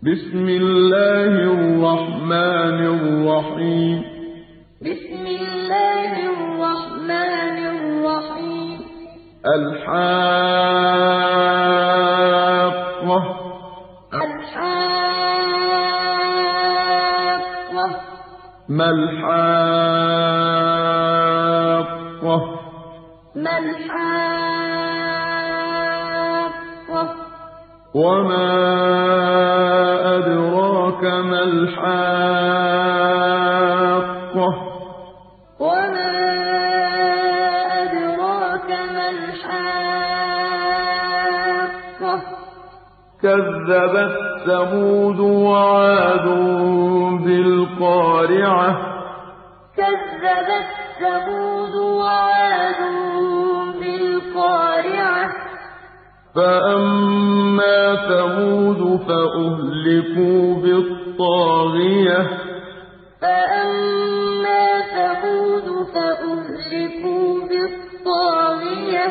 بسم الله الرحمن الرحيم. بسم الله الرحمن الرحيم. الحاقة الحاقة ما الحاقة ما الحاقة وما أدراك ما الحاقة. وما أدراك ما الحاقة. كذبت ثمود وعاد بالقارعة. كذبت ثمود وعاد فأما ثمود فأهلكوا بالطاغية فأما ثمود فأهلكوا بالطاغية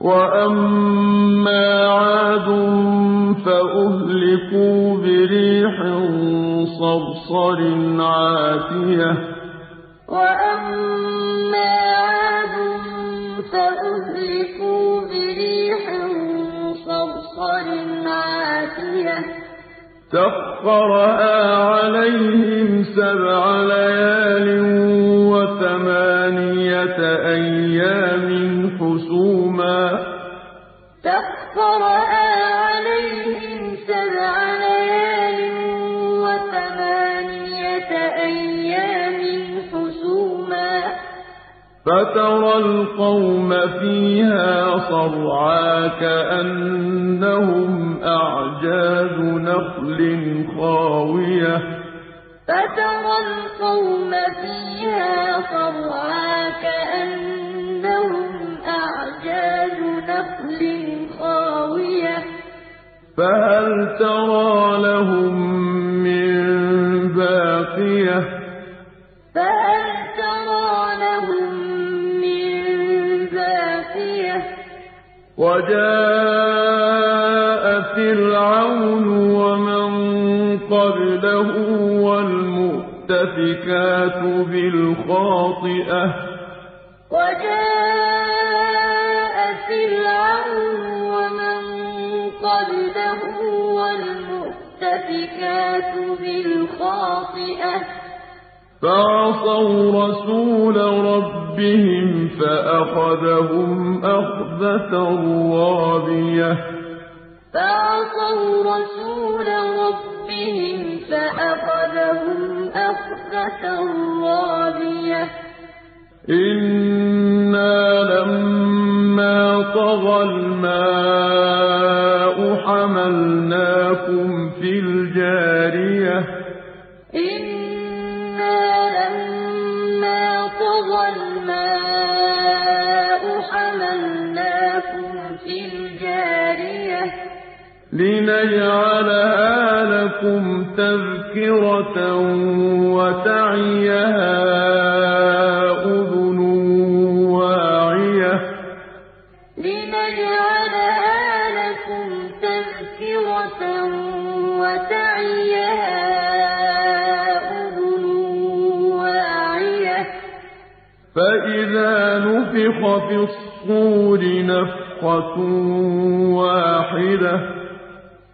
وأما عاد فأهلكوا بريح صرصر عاتية وأما عاد فأهلكوا سخرها عليهم سبع ليال وثمانية أيام حسوما. سخرها عليهم سبع ليال وثمانية أيام فترى القوم فيها صرعى كأنهم أعجاز نخل خاوية. فترى القوم فيها صرعى كأنهم أعجاز نخل خاوية. فهل ترى لهم وجاء فرعون ومن قبله والمؤتفكات بالخاطئة. وجاء فرعون ومن قبله والمؤتفكات بالخاطئة. فعصوا رسول ربهم فأخذهم أخذة رابية. فعصوا رسول ربهم فأخذهم أخذة رابية. إنا لما طغى الماء حملناكم لما طغى الماء حملناكم في الجارية لنجعلها لكم تذكرة وتعيها فإذا نفخ في الصور نفخة واحدة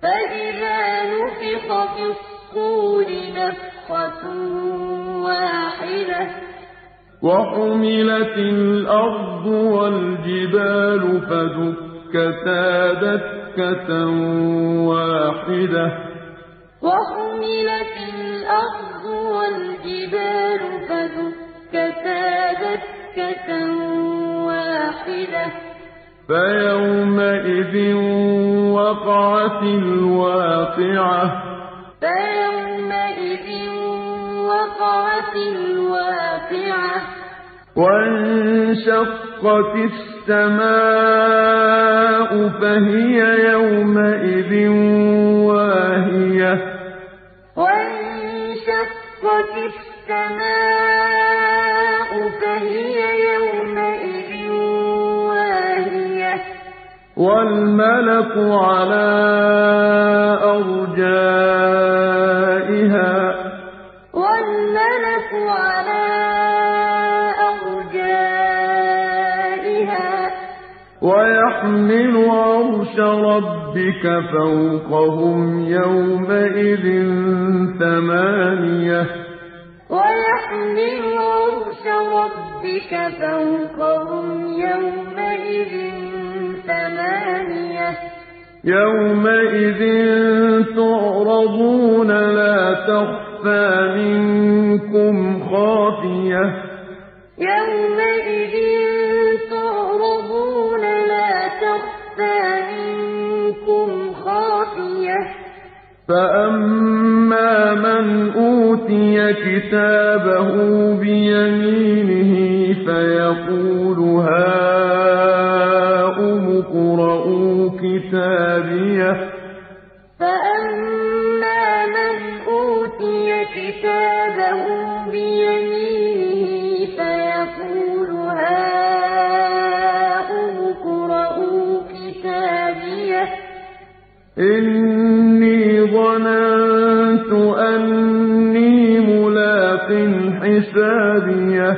فإذا نفخ في الصور نفخة واحدة وحملت الأرض والجبال فدكتا دكة واحدة وحملت الأرض والجبال فدكتا واحدة. فيومئذ وقعت الواقعة. فيومئذ وقعت الواقعة. وانشقت السماء فهي يومئذ واهية. وانشقت السماء فهي يومئذ واهية وَالْمَلَكُ عَلَىٰ أَرْجَائِهَا. وَيَحْمِلُ عَرْشَ رَبِّكَ فَوْقَهُمْ يَوْمَئِذٍ ثَمَانِيَةٌ. وَيَحْمِلُ عَرْشَ رَبِّكَ فَوْقَهُمْ يَوْمَئِذٍ يَوْمَئِذٍ تُعْرَضُونَ لَا تَخْفَىٰ مِنكُمْ خَافِيَةٌ يَوْمَئِذٍ تُعْرَضُونَ لَا تَخْفَىٰ مِنكُمْ خَافِيَةٌ فَأَمَّا مَنْ أُوتِيَ كِتَابَهُ بِيَمِينِهِ فَيَقُولُ هَاؤُمُ إِنِّي ظَنَنتُ أَنِّي مُلَاقٍ حِسَابِيَهْ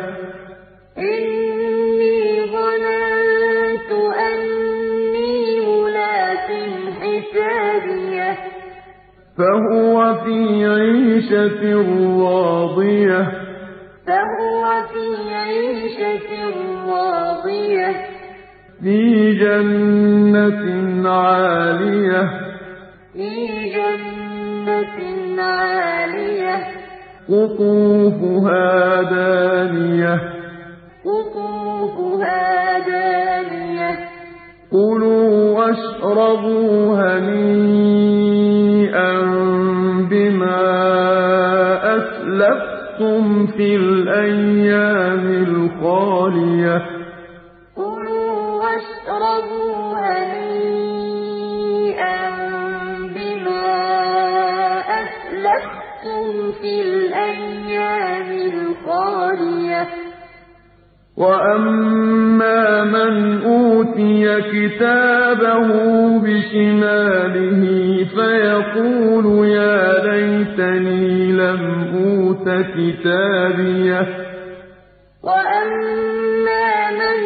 إِنِّي ظَنَنتُ أَنِّي مُلَاقٍ حِسَابِيَهْ فَهُوَ فِي عِيشَةٍ رَّاضِيَةٍ فَهُوَ فِي عِيشَةٍ رَّاضِيَةٍ فِي جَنَّةٍ عَالِيَةٍ فِي جَنَّةٍ عَالِيَةٍ. قُطُوفُهَا دَانِيَةٌ. قُطُوفُهَا دَانِيَةٌ. كُلُوا وَاشْرَبُوا هَنِيئًا بِمَا أَسْلَفْتُمْ فِي الْأَيَّامِ الْخَالِيَةِ. وَأَمَّا مَنْ أُوتِيَ كِتَابَهُ بِشِمَالِهِ فَيَقُولُ يَا لَيْتَنِي لَمْ أُوتَ كِتَابِيَهْ وَأَمَّا مَنْ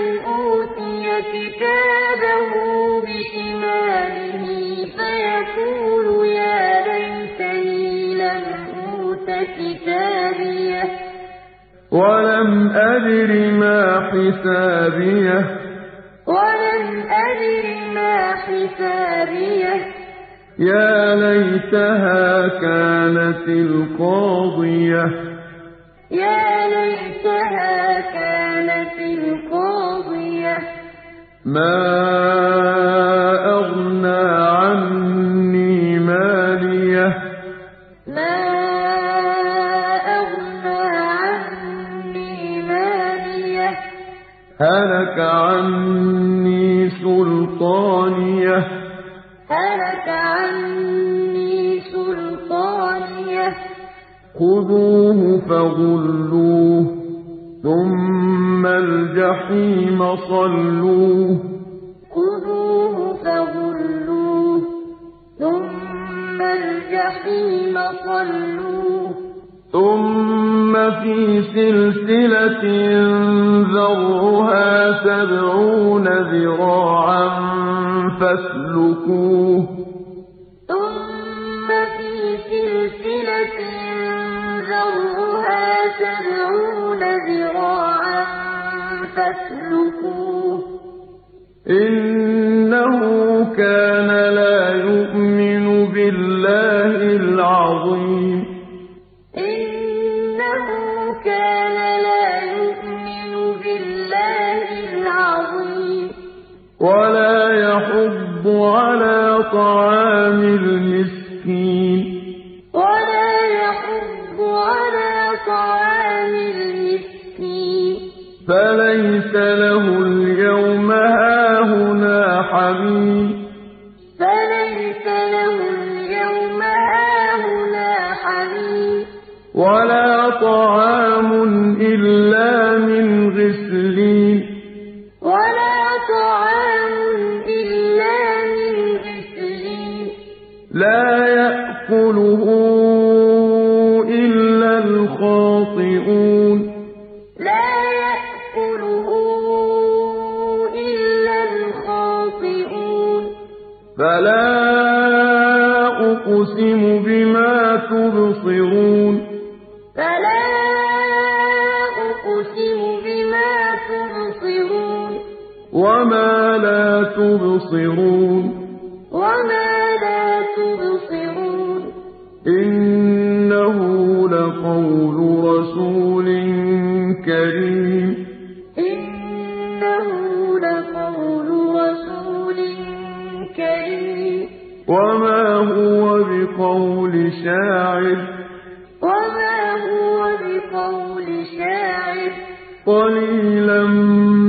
وَلَمْ أَدْرِ مَا حِسَابِيَهْ. وَلَمْ أَدْرِ مَا حِسَابِيَهْ. يَا لَيْتَهَا كَانَتِ الْقَاضِيَةَ. يَا لَيْتَهَا كَانَتِ الْقَاضِيَةَ. مَا هَلَكَ عَنِّي سُلْطَانِيَهْ. هَلَكَ عَنِّي سُلْطَانِيَهْ. خُذُوهُ فَغُلُّوهُ ثُمَّ الْجَحِيمَ صَلُّوهُ. خُذُوهُ فَغُلُّوهُ ثُمَّ الْجَحِيمَ صَلُّوهُ. ثُمَّ فِي سِلْسِلَةٍ ذَرْعُهَا سَبْعُونَ ذِرَاعًا فَاسْلُكُوهُ. ثُمَّ فِي سِلْسِلَةٍ ذَرْعُهَا سَبْعُونَ ذِرَاعًا فَاسْلُكُوهُ. إِنَّهُ كَانَ طَعَامِ الْمِسْكِينِ. وَلَا يَحُضُّ عَلَىٰ طَعَامِ الْمِسْكِينِ. فَلَيْسَ لَهُ الْيَوْمَ هَاهُنَا حَمِيمٌ. إلا الخاطئون. لا يأكله إلا الخاطئون. فلا أقسم بما تبصرون. فلا أقسم بما تبصرون. وما لا تبصرون. شاعر. وما هو بقول شاعر. قليلا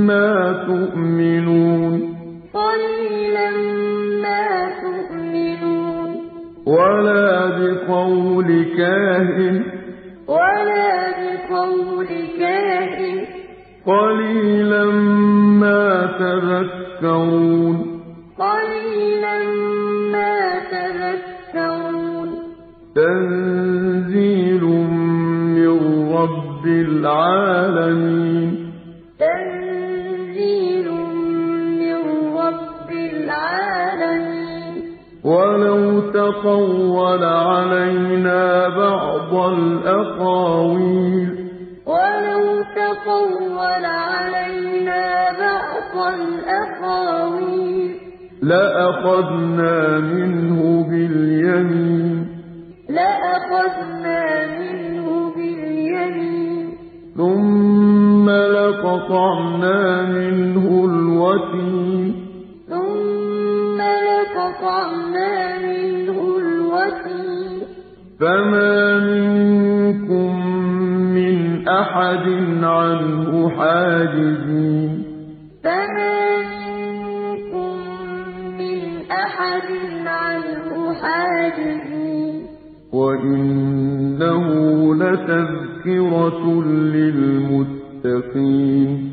ما تؤمنون. قليلا ما تؤمنون. ولا بقول كاهن. ولا بقول كاهن. قليلا ما تذكرون. قليلا تنزيل من رب العالمين. تنزيل من رب العالمين. ولو تقول علينا بعض الأقاويل. ولو تقول علينا بعض الأقاويل. لأخذنا منه باليمين. لأخذنا منه باليمين. ثم لقطعنا منه الوتين. ثم لقطعنا منه الوتين. فما منكم من أحد عنه حاجزين. فما منكم من أحد عنه حاجزين. وإنه لتذكرة للمتقين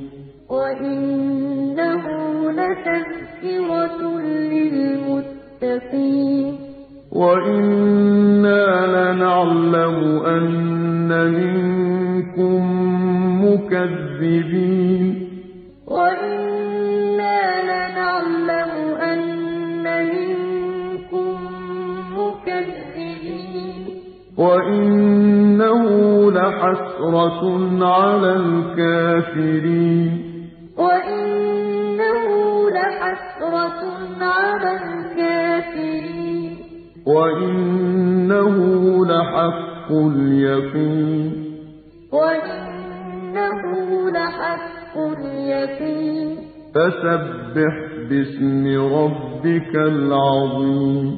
وإنه لتذكرة للمتقين وإنا لنعلم أن منكم مكذبين وإنه لحسرة على الكافرين وإنه لحسرة على الكافرين وإنه لحق اليقين وإنه لحق اليقين فسبح باسم ربك العظيم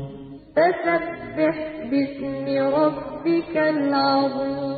فسبح باسم ربك العظيم.